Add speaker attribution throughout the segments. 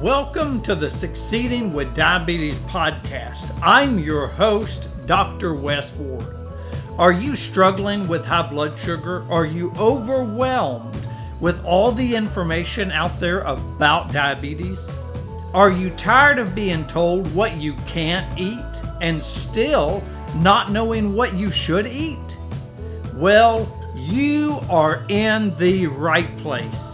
Speaker 1: Welcome to the Succeeding with Diabetes podcast. I'm your host, Dr. Wes Ward. Are you struggling with high blood sugar? Are you overwhelmed with all the information out there about diabetes? Are you tired of being told what you can't eat and still not knowing what you should eat? Well, you are in the right place.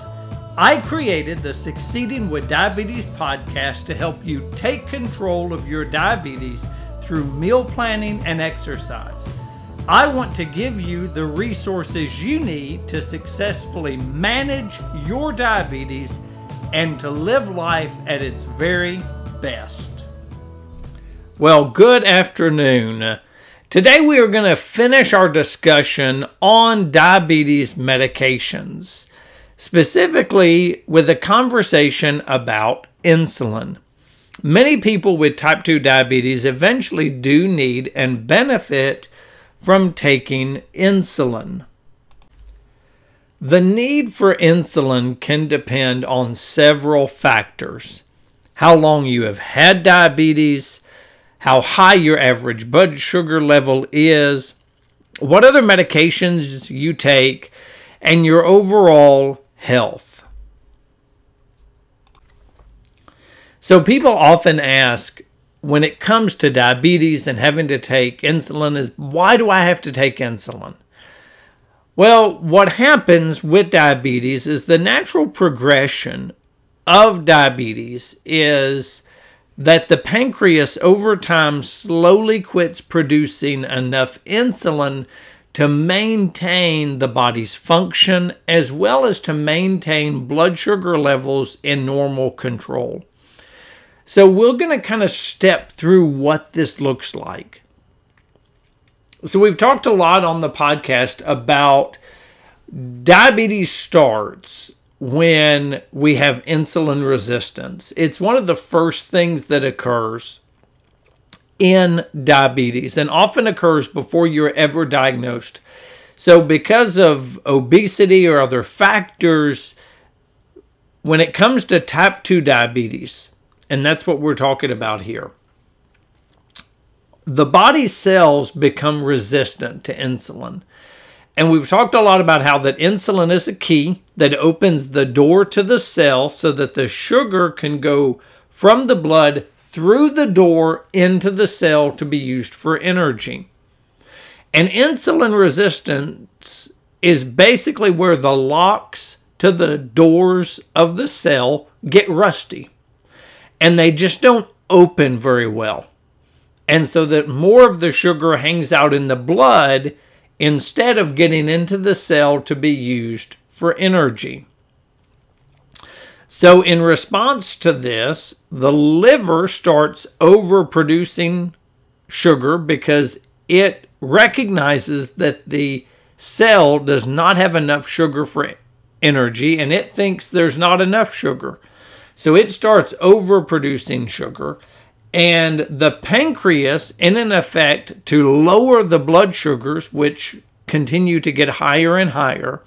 Speaker 1: I created the Succeeding with Diabetes podcast to help you take control of your diabetes through meal planning and exercise. I want to give you the resources you need to successfully manage your diabetes and to live life at its very best. Well, good afternoon. Today we are going to finish our discussion on diabetes medications specifically with a conversation about insulin. Many people with type 2 diabetes eventually do need and benefit from taking insulin. The need for insulin can depend on several factors how long you have had diabetes, how high your average blood sugar level is, what other medications you take, and your overall health. So, people often ask when it comes to diabetes and having to take insulin, is why do I have to take insulin? Well, what happens with diabetes is the natural progression of diabetes is that the pancreas over time slowly quits producing enough insulin to maintain the body's function as well as to maintain blood sugar levels in normal control. So, we're going to kind of step through what this looks like. So, we've talked a lot on the podcast about diabetes starts when we have insulin resistance. It's one of the first things that occurs in diabetes and often occurs before you're ever diagnosed. So, because of obesity or other factors, when it comes to type 2 diabetes, and that's what we're talking about here, the body cells become resistant to insulin. And we've talked a lot about how that insulin is a key that opens the door to the cell so that the sugar can go from the blood through the door into the cell to be used for energy. And insulin resistance is basically where the locks to the doors of the cell get rusty and they just don't open very well. And so that more of the sugar hangs out in the blood instead of getting into the cell to be used for energy. So, in response to this, the liver starts overproducing sugar because it recognizes that the cell does not have enough sugar for energy and it thinks there's not enough sugar. So, it starts overproducing sugar. And the pancreas, in an effect, to lower the blood sugars, which continue to get higher and higher,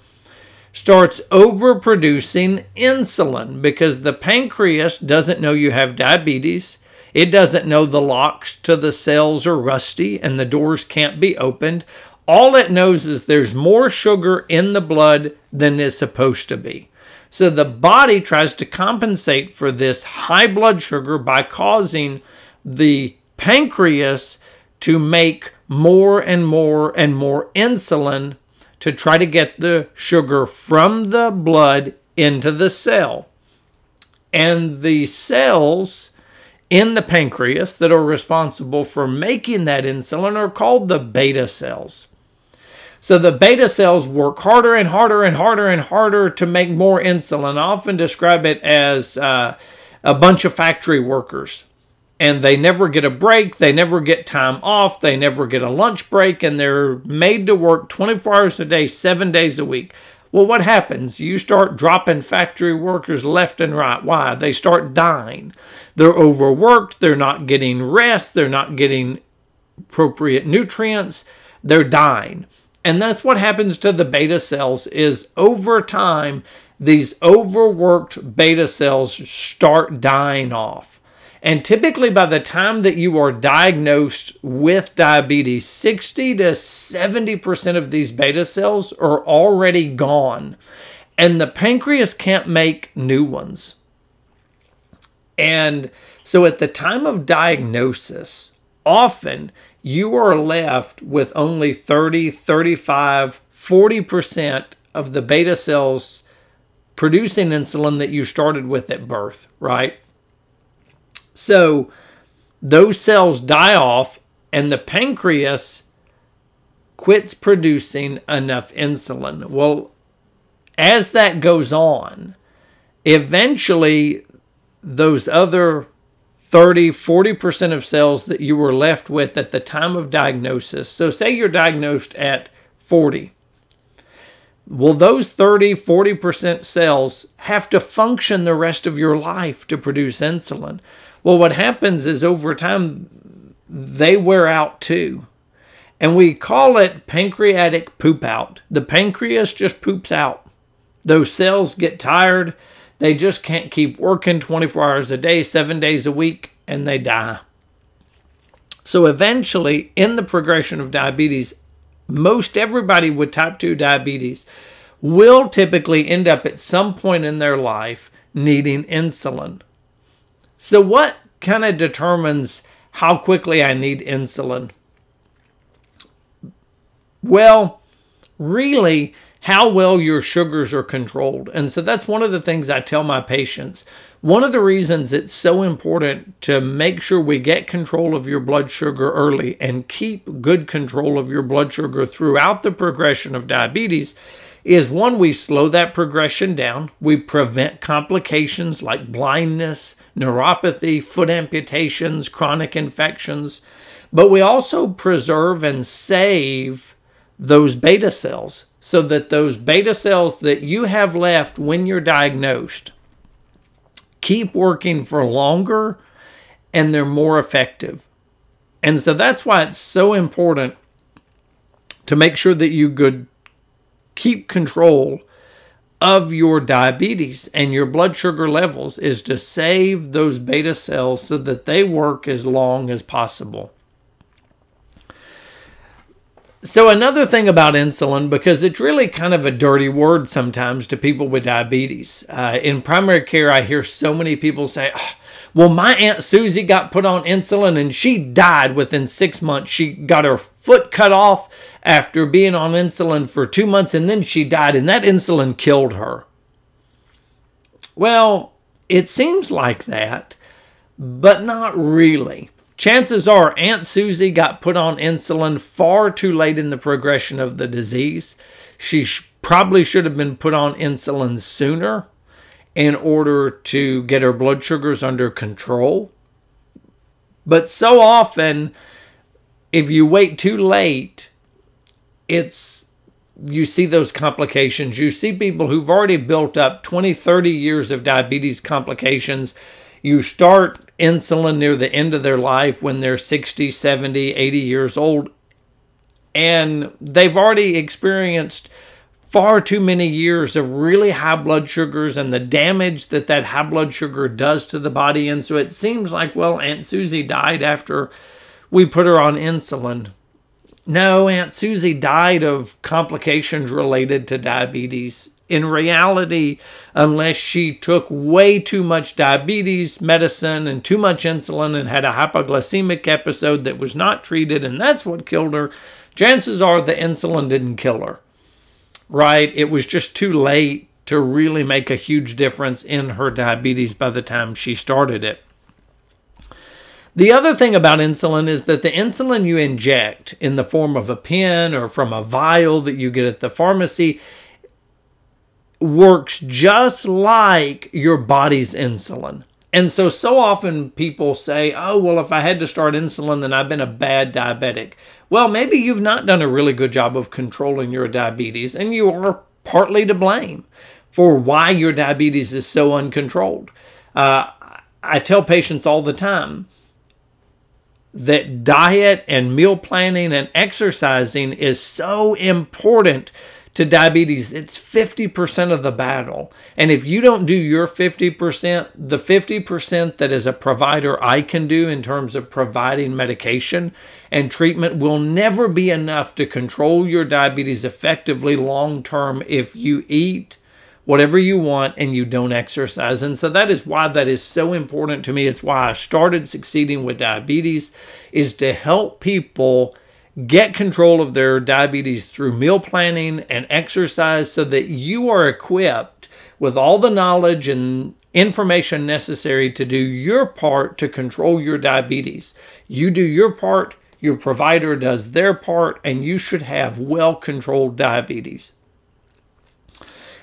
Speaker 1: starts overproducing insulin because the pancreas doesn't know you have diabetes. It doesn't know the locks to the cells are rusty and the doors can't be opened. All it knows is there's more sugar in the blood than is supposed to be. So the body tries to compensate for this high blood sugar by causing the pancreas to make more and more and more insulin to try to get the sugar from the blood into the cell. And the cells in the pancreas that are responsible for making that insulin are called the beta cells. So the beta cells work harder and harder and harder and harder to make more insulin. I often describe it as uh, a bunch of factory workers and they never get a break, they never get time off, they never get a lunch break, and they're made to work 24 hours a day, seven days a week. Well, what happens? You start dropping factory workers left and right. Why? They start dying. They're overworked, they're not getting rest, they're not getting appropriate nutrients, they're dying. And that's what happens to the beta cells is over time these overworked beta cells start dying off. And typically, by the time that you are diagnosed with diabetes, 60 to 70% of these beta cells are already gone. And the pancreas can't make new ones. And so, at the time of diagnosis, often you are left with only 30, 35, 40% of the beta cells producing insulin that you started with at birth, right? So those cells die off, and the pancreas quits producing enough insulin. Well, as that goes on, eventually those other 30, 40% of cells that you were left with at the time of diagnosis. So, say you're diagnosed at 40. Well, those 30, 40% cells have to function the rest of your life to produce insulin. Well, what happens is over time, they wear out too. And we call it pancreatic poop out. The pancreas just poops out. Those cells get tired they just can't keep working 24 hours a day, seven days a week, and they die. So eventually, in the progression of diabetes, most everybody with type 2 diabetes will typically end up at some point in their life needing insulin. So, what kind of determines how quickly I need insulin? Well, really, how well your sugars are controlled. And so that's one of the things I tell my patients. One of the reasons it's so important to make sure we get control of your blood sugar early and keep good control of your blood sugar throughout the progression of diabetes is one, we slow that progression down. We prevent complications like blindness, neuropathy, foot amputations, chronic infections. But we also preserve and save those beta cells so that those beta cells that you have left when you're diagnosed keep working for longer and they're more effective. And so that's why it's so important to make sure that you could keep control of your diabetes and your blood sugar levels is to save those beta cells so that they work as long as possible. So, another thing about insulin, because it's really kind of a dirty word sometimes to people with diabetes. Uh, in primary care, I hear so many people say, oh, Well, my Aunt Susie got put on insulin and she died within six months. She got her foot cut off after being on insulin for two months and then she died, and that insulin killed her. Well, it seems like that, but not really. Chances are Aunt Susie got put on insulin far too late in the progression of the disease. She sh- probably should have been put on insulin sooner in order to get her blood sugars under control. But so often, if you wait too late, it's you see those complications. You see people who've already built up 20, 30 years of diabetes complications you start insulin near the end of their life when they're 60, 70, 80 years old, and they've already experienced far too many years of really high blood sugars and the damage that that high blood sugar does to the body. And so it seems like, well, Aunt Susie died after we put her on insulin. No, Aunt Susie died of complications related to diabetes in reality, unless she took way too much diabetes medicine and too much insulin and had a hypoglycemic episode that was not treated, and that's what killed her, chances are the insulin didn't kill her. Right? It was just too late to really make a huge difference in her diabetes by the time she started it. The other thing about insulin is that the insulin you inject in the form of a pen or from a vial that you get at the pharmacy works just like your body's insulin. And so, so often people say, oh, well, if I had to start insulin, then I've been a bad diabetic. Well, maybe you've not done a really good job of controlling your diabetes, and you are partly to blame for why your diabetes is so uncontrolled. Uh, I tell patients all the time that diet and meal planning and exercising is so important to diabetes. It's 50% of the battle. And if you don't do your 50%, the 50% that as a provider I can do in terms of providing medication and treatment will never be enough to control your diabetes effectively long term if you eat whatever you want and you don't exercise. And so that is why that is so important to me. It's why I started succeeding with diabetes is to help people get control of their diabetes through meal planning and exercise so that you are equipped with all the knowledge and information necessary to do your part to control your diabetes. You do your part, your provider does their part, and you should have well controlled diabetes.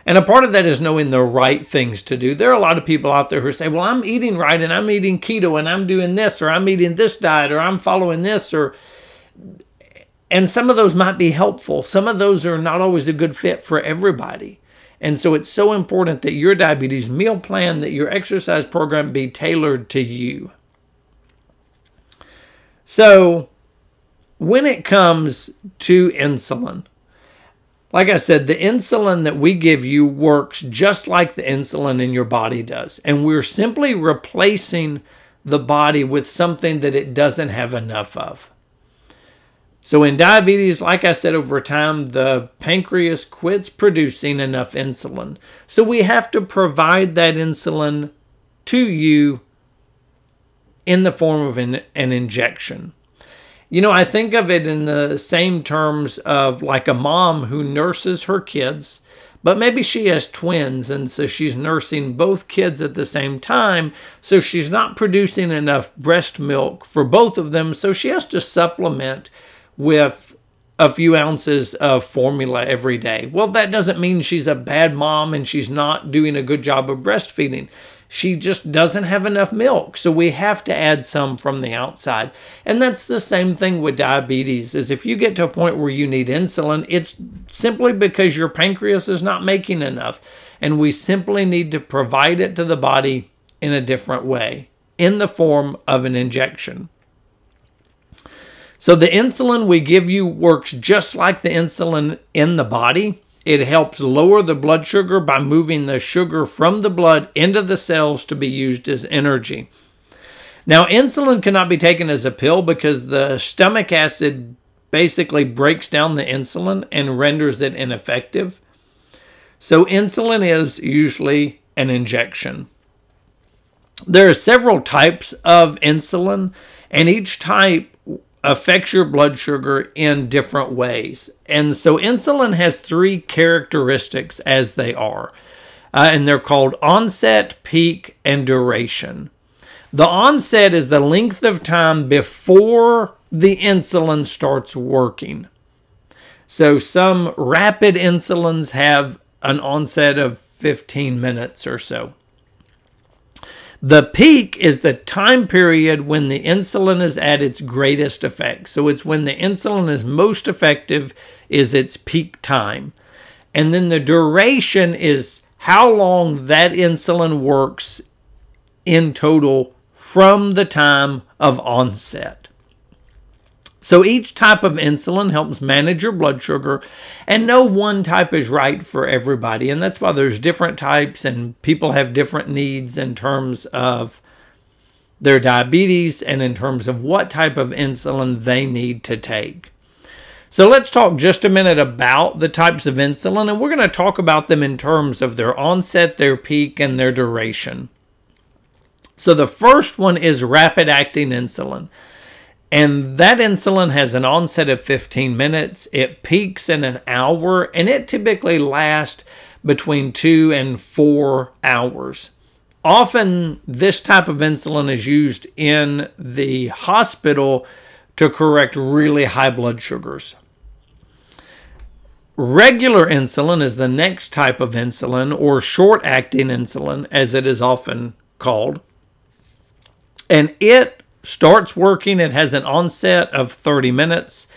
Speaker 1: And a part of that is knowing the right things to do. There are a lot of people out there who say, Well, I'm eating right and I'm eating keto and I'm doing this or I'm eating this diet or I'm following this or and some of those might be helpful. Some of those are not always a good fit for everybody. And so it's so important that your diabetes meal plan, that your exercise program be tailored to you. So, when it comes to insulin, like I said, the insulin that we give you works just like the insulin in your body does. And we're simply replacing the body with something that it doesn't have enough of. So, in diabetes, like I said, over time, the pancreas quits producing enough insulin. So, we have to provide that insulin to you in the form of an, an injection. You know, I think of it in the same terms of like a mom who nurses her kids, but maybe she has twins, and so she's nursing both kids at the same time. So she's not producing enough breast milk for both of them, so she has to supplement with a few ounces of formula every day. Well, that doesn't mean she's a bad mom and she's not doing a good job of breastfeeding. She just doesn't have enough milk. So we have to add some from the outside. And that's the same thing with diabetes is if you get to a point where you need insulin, it's simply because your pancreas is not making enough and we simply need to provide it to the body in a different way in the form of an injection. So the insulin we give you works just like the insulin in the body. It helps lower the blood sugar by moving the sugar from the blood into the cells to be used as energy. Now, insulin cannot be taken as a pill because the stomach acid basically breaks down the insulin and renders it ineffective. So, insulin is usually an injection. There are several types of insulin, and each type affects your blood sugar in different ways. And so insulin has three characteristics as they are, uh, and they're called onset, peak, and duration. The onset is the length of time before the insulin starts working. So some rapid insulins have an onset of 15 minutes or so. The peak is the time period when the insulin is at its greatest effect. So it's when the insulin is most effective is its peak time. And then the duration is how long that insulin works in total from the time of onset. So each type of insulin helps manage your blood sugar, and no one type is right for everybody. And that's why there's different types, and people have different needs in terms of their diabetes and in terms of what type of insulin they need to take. So let's talk just a minute about the types of insulin, and we're going to talk about them in terms of their onset, their peak, and their duration. So the first one is rapid acting insulin. And that insulin has an onset of 15 minutes. It peaks in an hour, and it typically lasts between two and four hours. Often, this type of insulin is used in the hospital to correct really high blood sugars. Regular insulin is the next type of insulin, or short acting insulin, as it is often called. And it starts working, it has an onset of 30 minutes.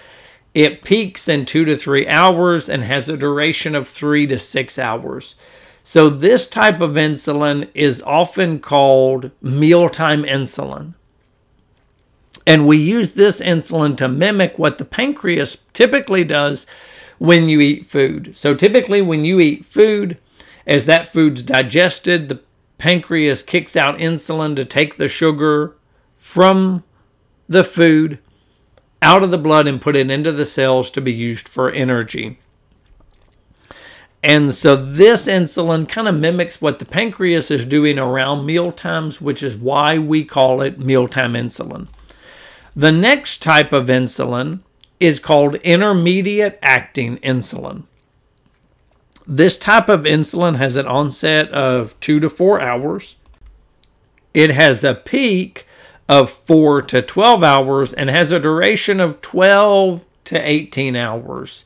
Speaker 1: It peaks in two to three hours and has a duration of three to six hours. So, this type of insulin is often called mealtime insulin. And we use this insulin to mimic what the pancreas typically does when you eat food. So typically, when you eat food, as that food's digested, the pancreas kicks out insulin to take the sugar from the food out of the blood and put it into the cells to be used for energy. And so this insulin kind of mimics what the pancreas is doing around meal times, which is why we call it mealtime insulin. The next type of insulin is called intermediate acting insulin. This type of insulin has an onset of two to four hours. It has a peak of 4 to 12 hours and has a duration of 12 to 18 hours.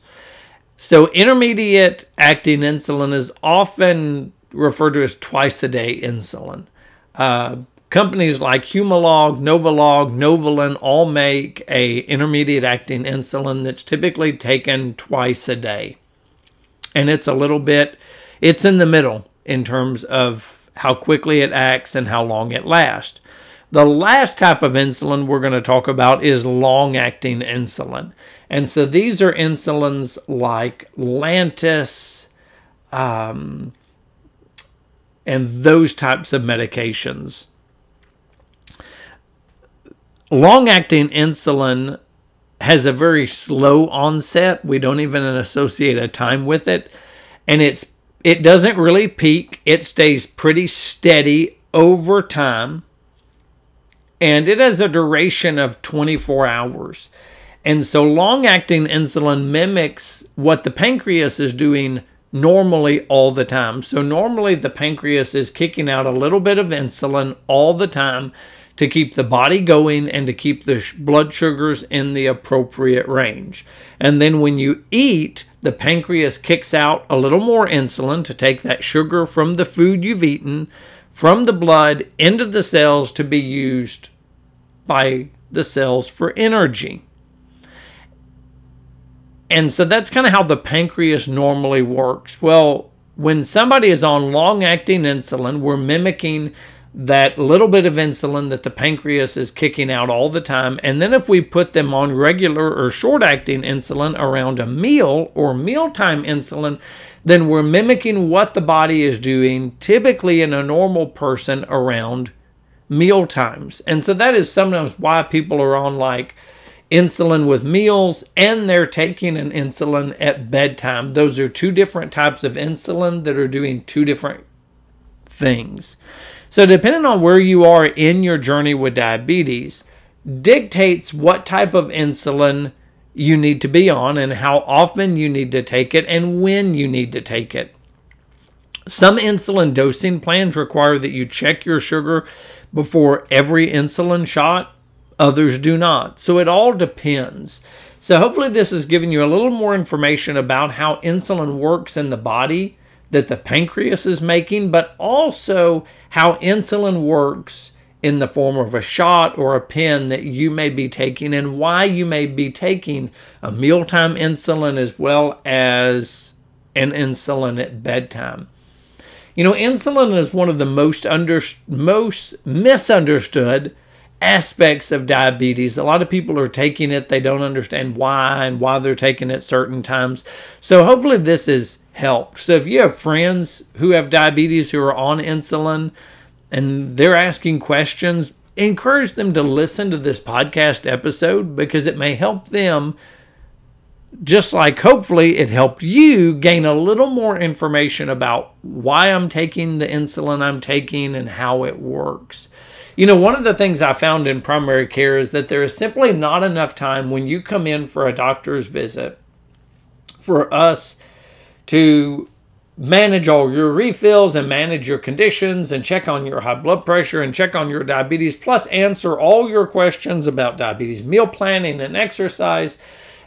Speaker 1: So, intermediate acting insulin is often referred to as twice a day insulin. Uh, companies like Humalog, Novolog, Novolin all make a intermediate acting insulin that's typically taken twice a day. And it's a little bit, it's in the middle in terms of how quickly it acts and how long it lasts. The last type of insulin we're going to talk about is long acting insulin. And so these are insulins like Lantus um, and those types of medications. Long acting insulin has a very slow onset. We don't even associate a time with it. And it's it doesn't really peak. It stays pretty steady over time and it has a duration of 24 hours. And so long acting insulin mimics what the pancreas is doing normally all the time. So normally the pancreas is kicking out a little bit of insulin all the time to keep the body going and to keep the blood sugars in the appropriate range. And then when you eat, the pancreas kicks out a little more insulin to take that sugar from the food you've eaten from the blood into the cells to be used by the cells for energy. And so that's kind of how the pancreas normally works. Well, when somebody is on long acting insulin, we're mimicking that little bit of insulin that the pancreas is kicking out all the time. And then if we put them on regular or short acting insulin around a meal or mealtime insulin, then we're mimicking what the body is doing typically in a normal person around meal times. And so that is sometimes why people are on like insulin with meals and they're taking an insulin at bedtime. Those are two different types of insulin that are doing two different things. So, depending on where you are in your journey with diabetes, dictates what type of insulin you need to be on and how often you need to take it and when you need to take it. Some insulin dosing plans require that you check your sugar before every insulin shot, others do not. So it all depends. So hopefully, this has given you a little more information about how insulin works in the body that the pancreas is making, but also how insulin works in the form of a shot or a pen that you may be taking and why you may be taking a mealtime insulin as well as an insulin at bedtime. You know, insulin is one of the most under, most misunderstood aspects of diabetes. A lot of people are taking it, they don't understand why and why they're taking it certain times. So hopefully this has helped. So if you have friends who have diabetes who are on insulin and they're asking questions, encourage them to listen to this podcast episode because it may help them just like hopefully it helped you gain a little more information about why I'm taking the insulin I'm taking and how it works. You know, one of the things I found in primary care is that there is simply not enough time when you come in for a doctor's visit for us to manage all your refills and manage your conditions and check on your high blood pressure and check on your diabetes, plus answer all your questions about diabetes meal planning and exercise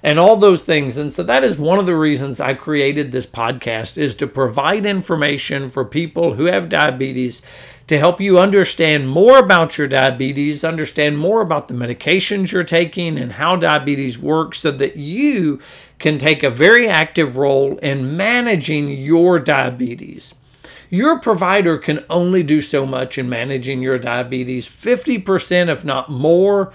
Speaker 1: and all those things. And so that is one of the reasons I created this podcast is to provide information for people who have diabetes to help you understand more about your diabetes, understand more about the medications you're taking and how diabetes works so that you can take a very active role in managing your diabetes. Your provider can only do so much in managing your diabetes. 50%, if not more,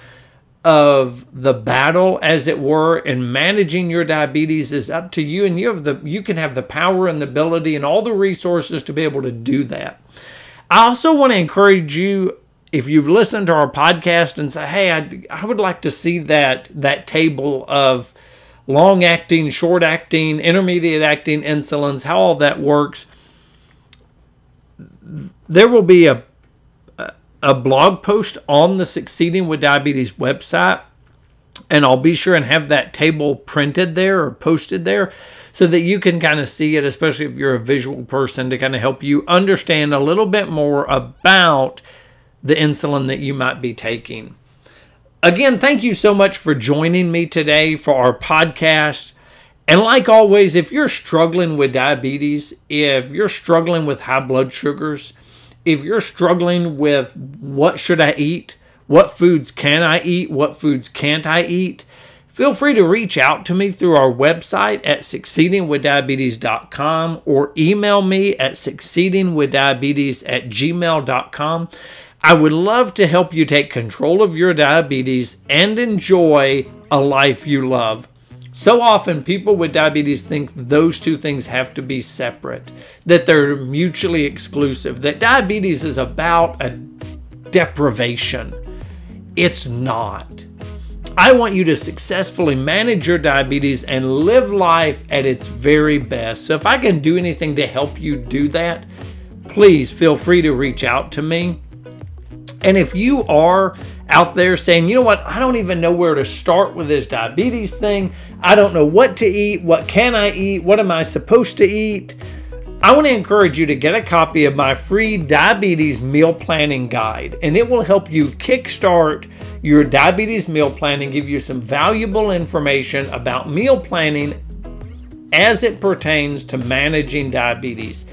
Speaker 1: of the battle as it were in managing your diabetes is up to you and you have the you can have the power and the ability and all the resources to be able to do that. I also want to encourage you if you've listened to our podcast and say hey i, I would like to see that that table of long acting short acting intermediate acting insulins how all that works. There will be a a blog post on the Succeeding with Diabetes website, and I'll be sure and have that table printed there or posted there so that you can kind of see it, especially if you're a visual person, to kind of help you understand a little bit more about the insulin that you might be taking. Again, thank you so much for joining me today for our podcast. And like always, if you're struggling with diabetes, if you're struggling with high blood sugars, if you're struggling with what should I eat, what foods can I eat, what foods can't I eat, feel free to reach out to me through our website at succeedingwithdiabetes.com or email me at succeedingwithdiabetes at gmail.com. I would love to help you take control of your diabetes and enjoy a life you love. So often, people with diabetes think those two things have to be separate, that they're mutually exclusive, that diabetes is about a deprivation. It's not. I want you to successfully manage your diabetes and live life at its very best. So, if I can do anything to help you do that, please feel free to reach out to me. And if you are out there saying, you know what, I don't even know where to start with this diabetes thing. I don't know what to eat. What can I eat? What am I supposed to eat? I want to encourage you to get a copy of my free diabetes meal planning guide, and it will help you kickstart your diabetes meal planning, give you some valuable information about meal planning as it pertains to managing diabetes.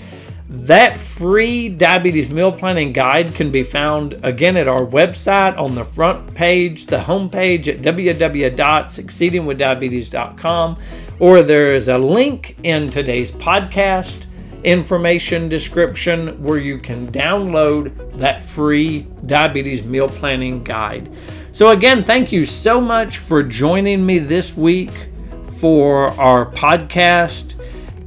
Speaker 1: That free diabetes meal planning guide can be found again at our website on the front page, the homepage at www.succeedingwithdiabetes.com, or there is a link in today's podcast information description where you can download that free diabetes meal planning guide. So, again, thank you so much for joining me this week for our podcast.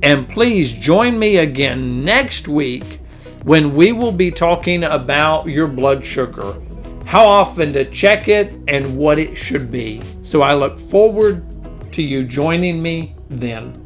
Speaker 1: And please join me again next week when we will be talking about your blood sugar, how often to check it, and what it should be. So I look forward to you joining me then.